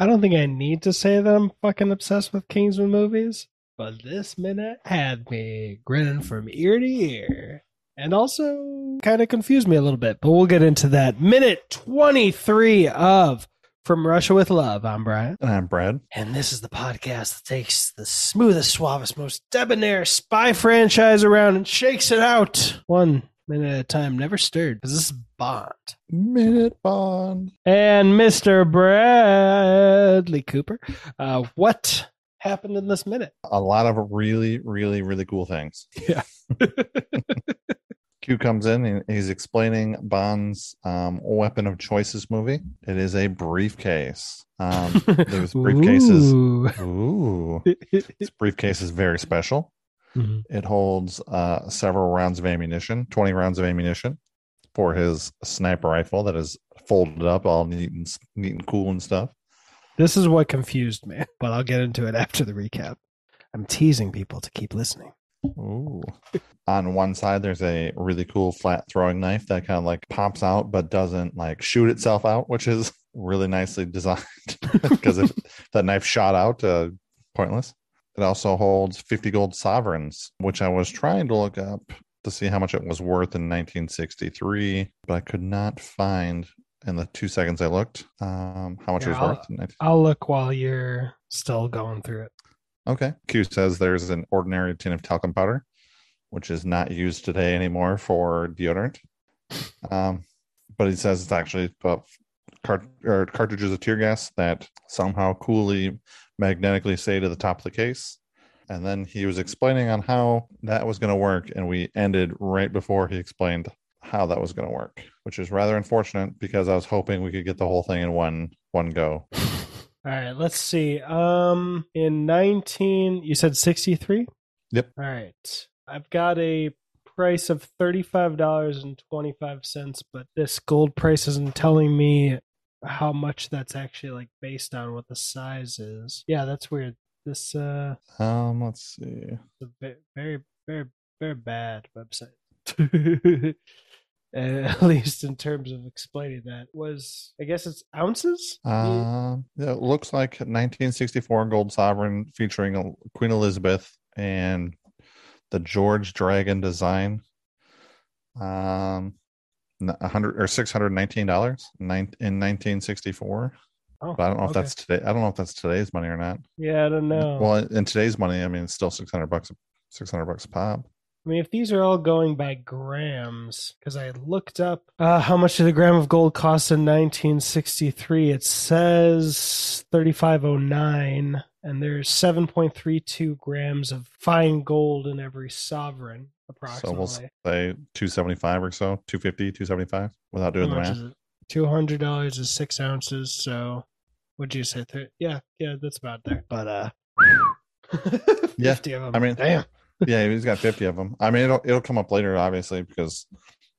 I don't think I need to say that I'm fucking obsessed with Kingsman movies, but this minute had me grinning from ear to ear. And also kind of confused me a little bit, but we'll get into that. Minute 23 of From Russia with Love. I'm Brian. And I'm Brad. And this is the podcast that takes the smoothest, suavest, most debonair spy franchise around and shakes it out one minute at a time, never stirred, because this is Bond. Minute Bond. And Mr. Bradley Cooper. Uh, what happened in this minute? A lot of really, really, really cool things. Yeah. Q comes in and he's explaining Bond's um, weapon of choices movie. It is a briefcase. Um, there's briefcases. Ooh. Ooh. This briefcase is very special. Mhm. It holds uh, several rounds of ammunition, 20 rounds of ammunition for his sniper rifle that is folded up, all neat and, neat and cool and stuff. This is what confused me, but I'll get into it after the recap. I'm teasing people to keep listening. Ooh. On one side, there's a really cool flat throwing knife that kind of like pops out but doesn't like shoot itself out, which is really nicely designed because if that knife shot out, uh, pointless. It also holds 50 gold sovereigns, which I was trying to look up to see how much it was worth in 1963, but I could not find in the two seconds I looked um, how much Yeah, it was I'll- worth. in 19- I'll look while you're still going through it. Okay. Q says there's an ordinary tin of talcum powder, which is not used today anymore for deodorant. Um, but he says it's actually uh, cart- or cartridges of tear gas that somehow coolly magnetically stay to the top of the case. And then he was explaining on how that was going to work, and we ended right before he explained how that was going to work, which is rather unfortunate because I was hoping we could get the whole thing in one one go. All right, let's see. Um, in 19, you said 63? Yep. All right. I've got a price of $35.25, but this gold price isn't telling me how much that's actually like based on what the size is. Yeah, that's weird. This uh Um, let's see. a very very very bad website. At least in terms of explaining that was I guess it's ounces? Um, yeah, it looks like 1964 gold sovereign featuring Queen Elizabeth and the George Dragon design. Um, hundred or six hundred nineteen dollars in 1964. Oh, But I don't know if that's today. I don't know if that's today's money or not. Yeah, I don't know. Well, in today's money, I mean, it's still 600 bucks. 600 bucks a pop. I mean, if these are all going by grams, because I looked up uh, how much did a gram of gold cost in 1963, it says 3509, and there's 7.32 grams of fine gold in every sovereign, approximately So we'll say 275 or so, 250, 275 without doing How the math. Two hundred dollars is six ounces. So, what'd you say? Thir- yeah, yeah, that's about there. But uh, Yeah, fifty of them. I mean- damn. yeah he's got 50 of them i mean it'll, it'll come up later obviously because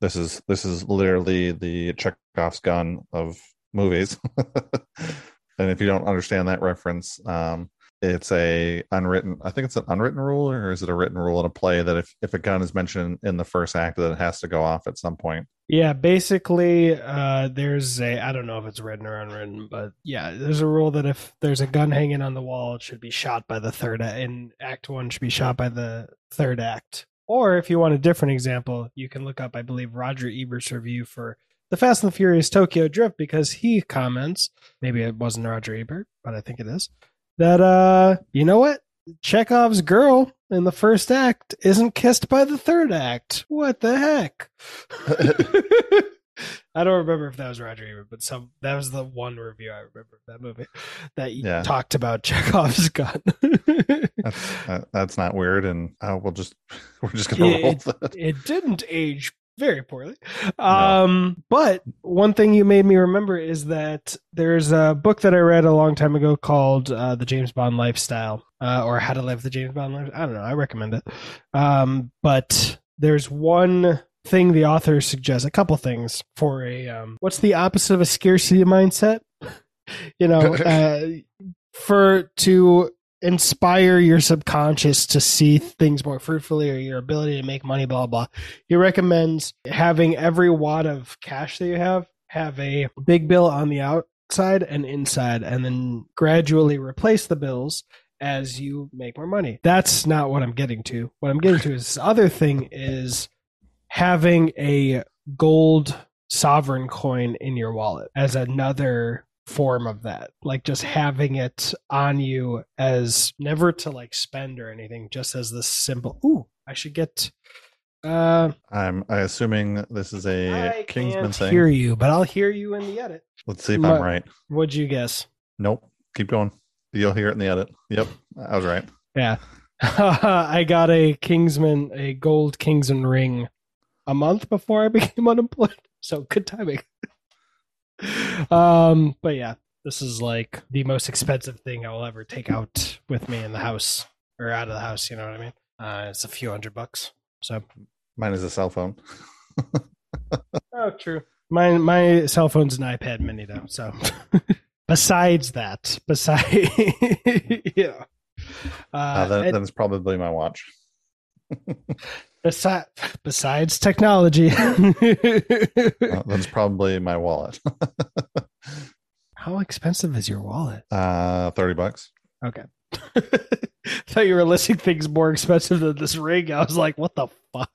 this is this is literally the chekhov's gun of movies and if you don't understand that reference um it's a unwritten i think it's an unwritten rule or is it a written rule in a play that if if a gun is mentioned in the first act that it has to go off at some point Yeah, basically, uh, there's a I don't know if it's written or unwritten, but yeah, there's a rule that if there's a gun hanging on the wall, it should be shot by the third in Act One should be shot by the third act. Or if you want a different example, you can look up, I believe, Roger Ebert's review for the Fast and the Furious Tokyo Drift because he comments, maybe it wasn't Roger Ebert, but I think it is, that uh, you know what? Chekhov's girl in the first act isn't kissed by the third act. What the heck? I don't remember if that was Roger Ebert, but some that was the one review I remember of that movie that Yeah. talked about Chekhov's gun. that's uh, that's not weird and uh, we'll just we're just gonna roll it, with it. it didn't age very poorly. Um, but one thing you made me remember is that there's a book that I read a long time ago called uh, The James Bond Lifestyle uh, or How to Live the James Bond Life. I don't know. I recommend it. Um, but there's one thing the author suggests, a couple things for a um, what's the opposite of a scarcity mindset? you know, uh, for to inspire your subconscious to see things more fruitfully or your ability to make money, blah, blah. He recommends having every wad of cash that you have have a big bill on the outside and inside, and then gradually replace the bills as you make more money. That's not what I'm getting to. What I'm getting to is this other thing is having a gold sovereign coin in your wallet as another form of that like just having it on you as never to like spend or anything just as this simple ooh i should get uh I'm I assuming this is a i Kingsman can't thing. hear you but i'll hear you in the edit Let's see if I'm right. what'd you guess Nope. Keep going. You'll hear it in the edit. Yep. I was right. yeah i got a kingsman a gold kingsman ring a month before i became unemployed so good timing um but yeah this is like the most expensive thing i will ever take out with me in the house or out of the house you know what i mean? Uh it's a few hundred bucks so. Mine is a cell phone. oh true. My my cell phone's an ipad mini though so. Besides that besides yeah. Uh, Uh, that is probably my watch. Besi- besides technology Uh, that's probably my wallet. how expensive is your wallet uh, thirty bucks. Okay. I thought you were listing things more expensive than this ring. I was like, what the fuck?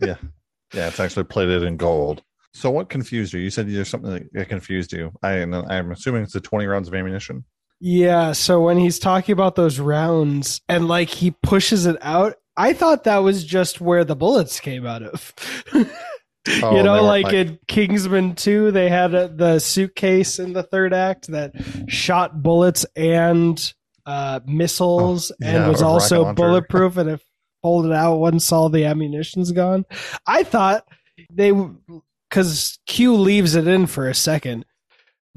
Yeah, Yeah, it's actually plated in gold. So what confused you? You said there's something that confused you. I and I'm assuming it's the 20 rounds of ammunition. yeah, so when he's talking about those rounds and like he pushes it out, I thought that was just where the bullets came out of. Oh, you know, like, like- in Kingsman 2, they had a, the suitcase in the third act that shot bullets and uh, missiles Oh, and yeah, was also bulletproof and it folded out once all the ammunition's gone. I thought they, because Q leaves it in for a second.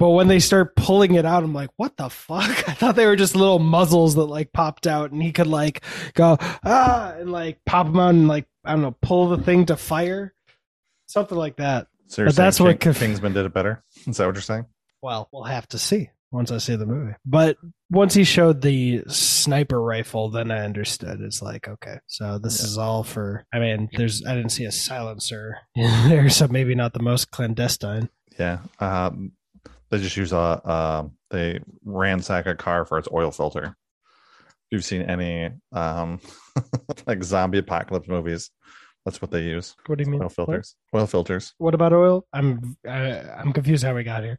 But when they start pulling it out, I'm like, what the fuck? I thought they were just little muzzles that like popped out and he could like go, ah, and like pop them out and like, I don't know, pull the thing to fire. Something like that. So But that's what King- Kingsman did it better. Is that what you're saying? Well, we'll have to see once I see the movie. But once he showed the sniper rifle, then I understood. It's like, okay, so this Yeah. is all for. I mean, there's. I didn't see a silencer in there, so maybe not the most clandestine. Yeah. Um, they just use a uh, they ransack a car for its oil filter. If you've seen any um, like zombie apocalypse movies, that's what they use. What do you mean? Oil filters. Oil filters. What, what about oil? I'm. I, I'm confused how we got here.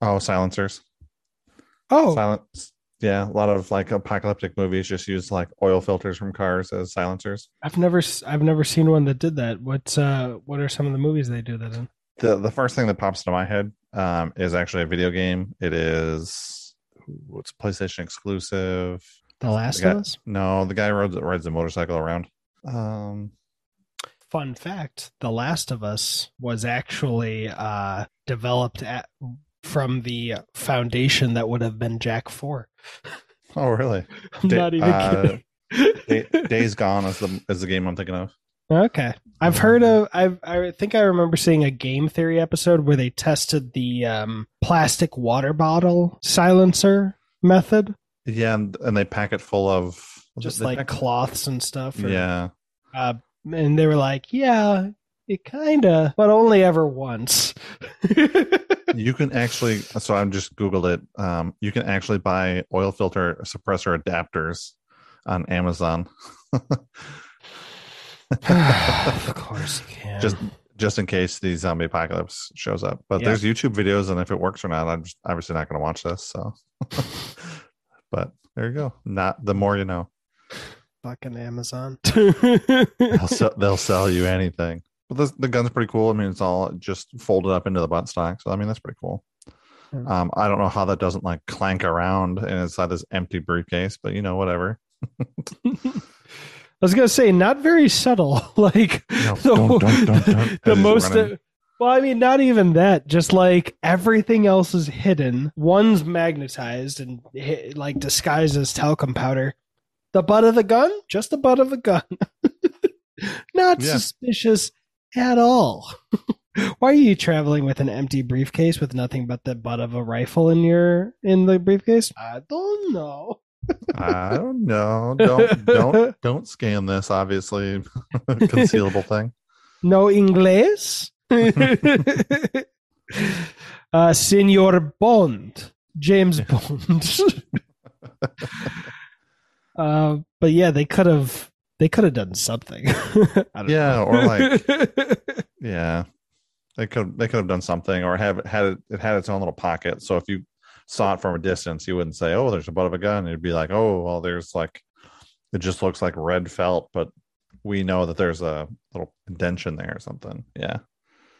Oh, silencers. Oh, Silence. Yeah, a lot of like apocalyptic movies just use like oil filters from cars as silencers. I've never. I've never seen one that did that. What's. Uh. What are some of the movies they do that in? The the first thing that pops into my head um, is actually a video game. It is what's PlayStation exclusive. The Last The guy- of Us. No, the guy rides rides a motorcycle around. Um, fun fact the last of us was actually uh developed at from the foundation that would have been Jak 4 oh really? i'm Da- not even uh, kidding Day, Days Gone is the is the game I'm thinking of. Okay i've heard of i i think i remember seeing a game theory episode where they tested the um plastic water bottle silencer method Yeah, and, and they pack it full of just like pack- cloths and stuff or- yeah. uh, and they were like yeah it kinda but only ever once You can actually. So I'm just googled it. Um, you can actually buy oil filter suppressor adapters on Amazon. of course you can. just just in case the zombie apocalypse shows up. But Yeah. there's YouTube videos, and if it works or not, I'm just obviously not going to watch this. So, but there you go. Not the more you know. fucking Amazon. They'll sell, they'll sell you anything. But the the gun's pretty cool. I mean, it's all just folded up into the butt stock. So I mean, that's pretty cool. Hmm. Um, I don't know how that doesn't like clank around inside this empty briefcase, but you know, whatever. I was gonna say not very subtle. like No, the, don't, don't, don't, the most. running. well, I mean, not even that. Just like everything else is hidden. One's magnetized and like disguised as talcum powder. The butt of the gun, just the butt of the gun. not Yeah. suspicious at all. Why are you traveling with an empty briefcase with nothing but the butt of a rifle in your in the briefcase? I don't know. I don't know. Don't don't don't scan this. Obviously, concealable thing. No English. uh, Senor Bond, James Bond. uh, but yeah, they could have they could have done something. yeah, or like yeah, they could they could have done something or have it had it, it had its own little pocket. So if you saw it from a distance, you wouldn't say, "Oh, there's a butt of a gun." It'd be like, "Oh, well, there's like it just looks like red felt, but we know that there's a little indention there or something." Yeah.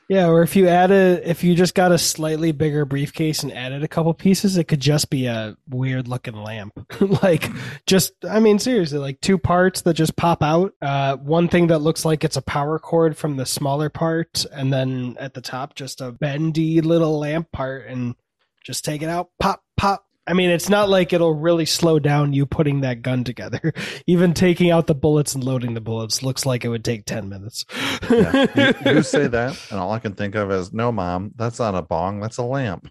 Yeah, or if you added, if you just got a slightly bigger briefcase and added a couple pieces, it could just be a weird looking lamp. like, just, I mean, seriously, like two parts that just pop out. Uh, one thing that looks like it's a power cord from the smaller part, and then at the top, just a bendy little lamp part, and just take it out, pop, pop, I mean, it's not like it'll really slow down you putting that gun together. Even taking out the bullets and loading the bullets looks like it would take 10 minutes. yeah. you, you, say that, and all I can think of is no, mom, that's not a bong, that's a lamp.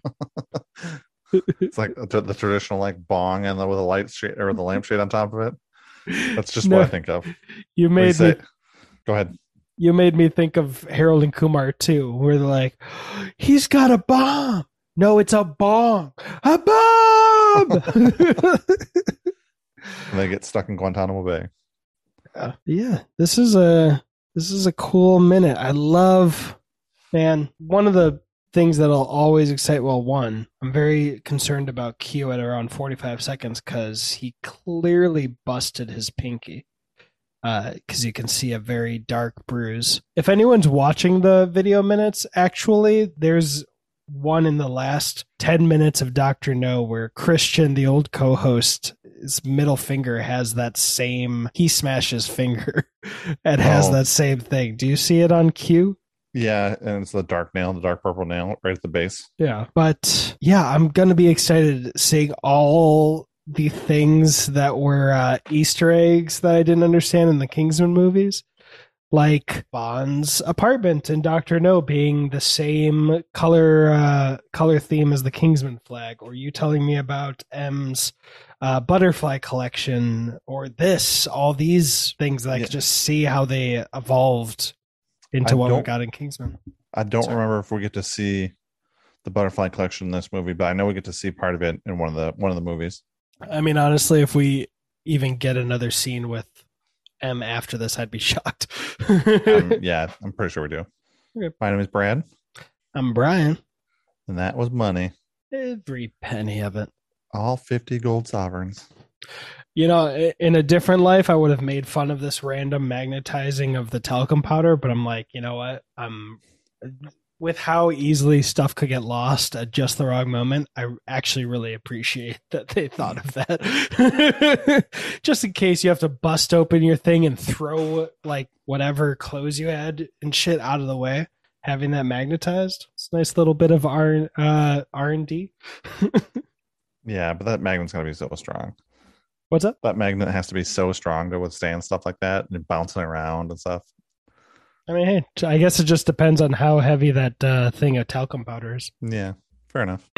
it's like the, the, traditional like bong and the, with a light shade or the lampshade on top of it. That's just no, what I think of. You made me. Go ahead. You made me think of Harold and Kumar too, where they're like, he's got a bomb. No, it's a bong. A bomb. and they get stuck in Guantanamo Bay. Uh, yeah, this is a this is a cool minute. I love, man. One of the things that'll always excite. Well, one, I'm very concerned about Q at around 45 seconds because he clearly busted his pinky. Because uh, you can see a very dark bruise. If anyone's watching the video minutes, actually, there's one in the last 10 minutes of Dr. No where Christian, the old co host, his middle finger has that same, he smashes finger and has oh. that same thing. Do you see it on Q? Yeah, and it's the dark nail, the dark purple nail right at the base. Yeah, but yeah, I'm going to be excited seeing all the things that were uh, Easter eggs that I didn't understand in the Kingsman movies like Bond's apartment and Doctor No being the same color uh, color theme as the Kingsman flag, or you telling me about M's uh, butterfly collection, or this, all these things that I yeah. could just see how they evolved into I what we got in Kingsman. I don't Sorry. remember if we get to see the butterfly collection in this movie, but I know we get to see part of it in one of the one of the movies. I mean, honestly, if we even get another scene with M after this, I'd be shocked. um, yeah, I'm pretty sure we do. Okay. My name is Brad. I'm Brian. And that was money. Every penny of it. All 50 gold sovereigns. You know, in a different life, I would have made fun of this random magnetizing of the talcum powder, but I'm like, you know what? I'm with how easily stuff could get lost at just the wrong moment, I actually really appreciate that they thought of that. just in case you have to bust open your thing and throw like whatever clothes you had and shit out of the way, having that magnetized. It's a nice little bit of R uh, R and D. yeah, but that magnet's gonna be so strong. What's up? That magnet has to be so strong to withstand stuff like that and bouncing around and stuff. I mean, hey, I guess it just depends on how heavy that uh, thing of talcum powder is. Yeah, fair enough.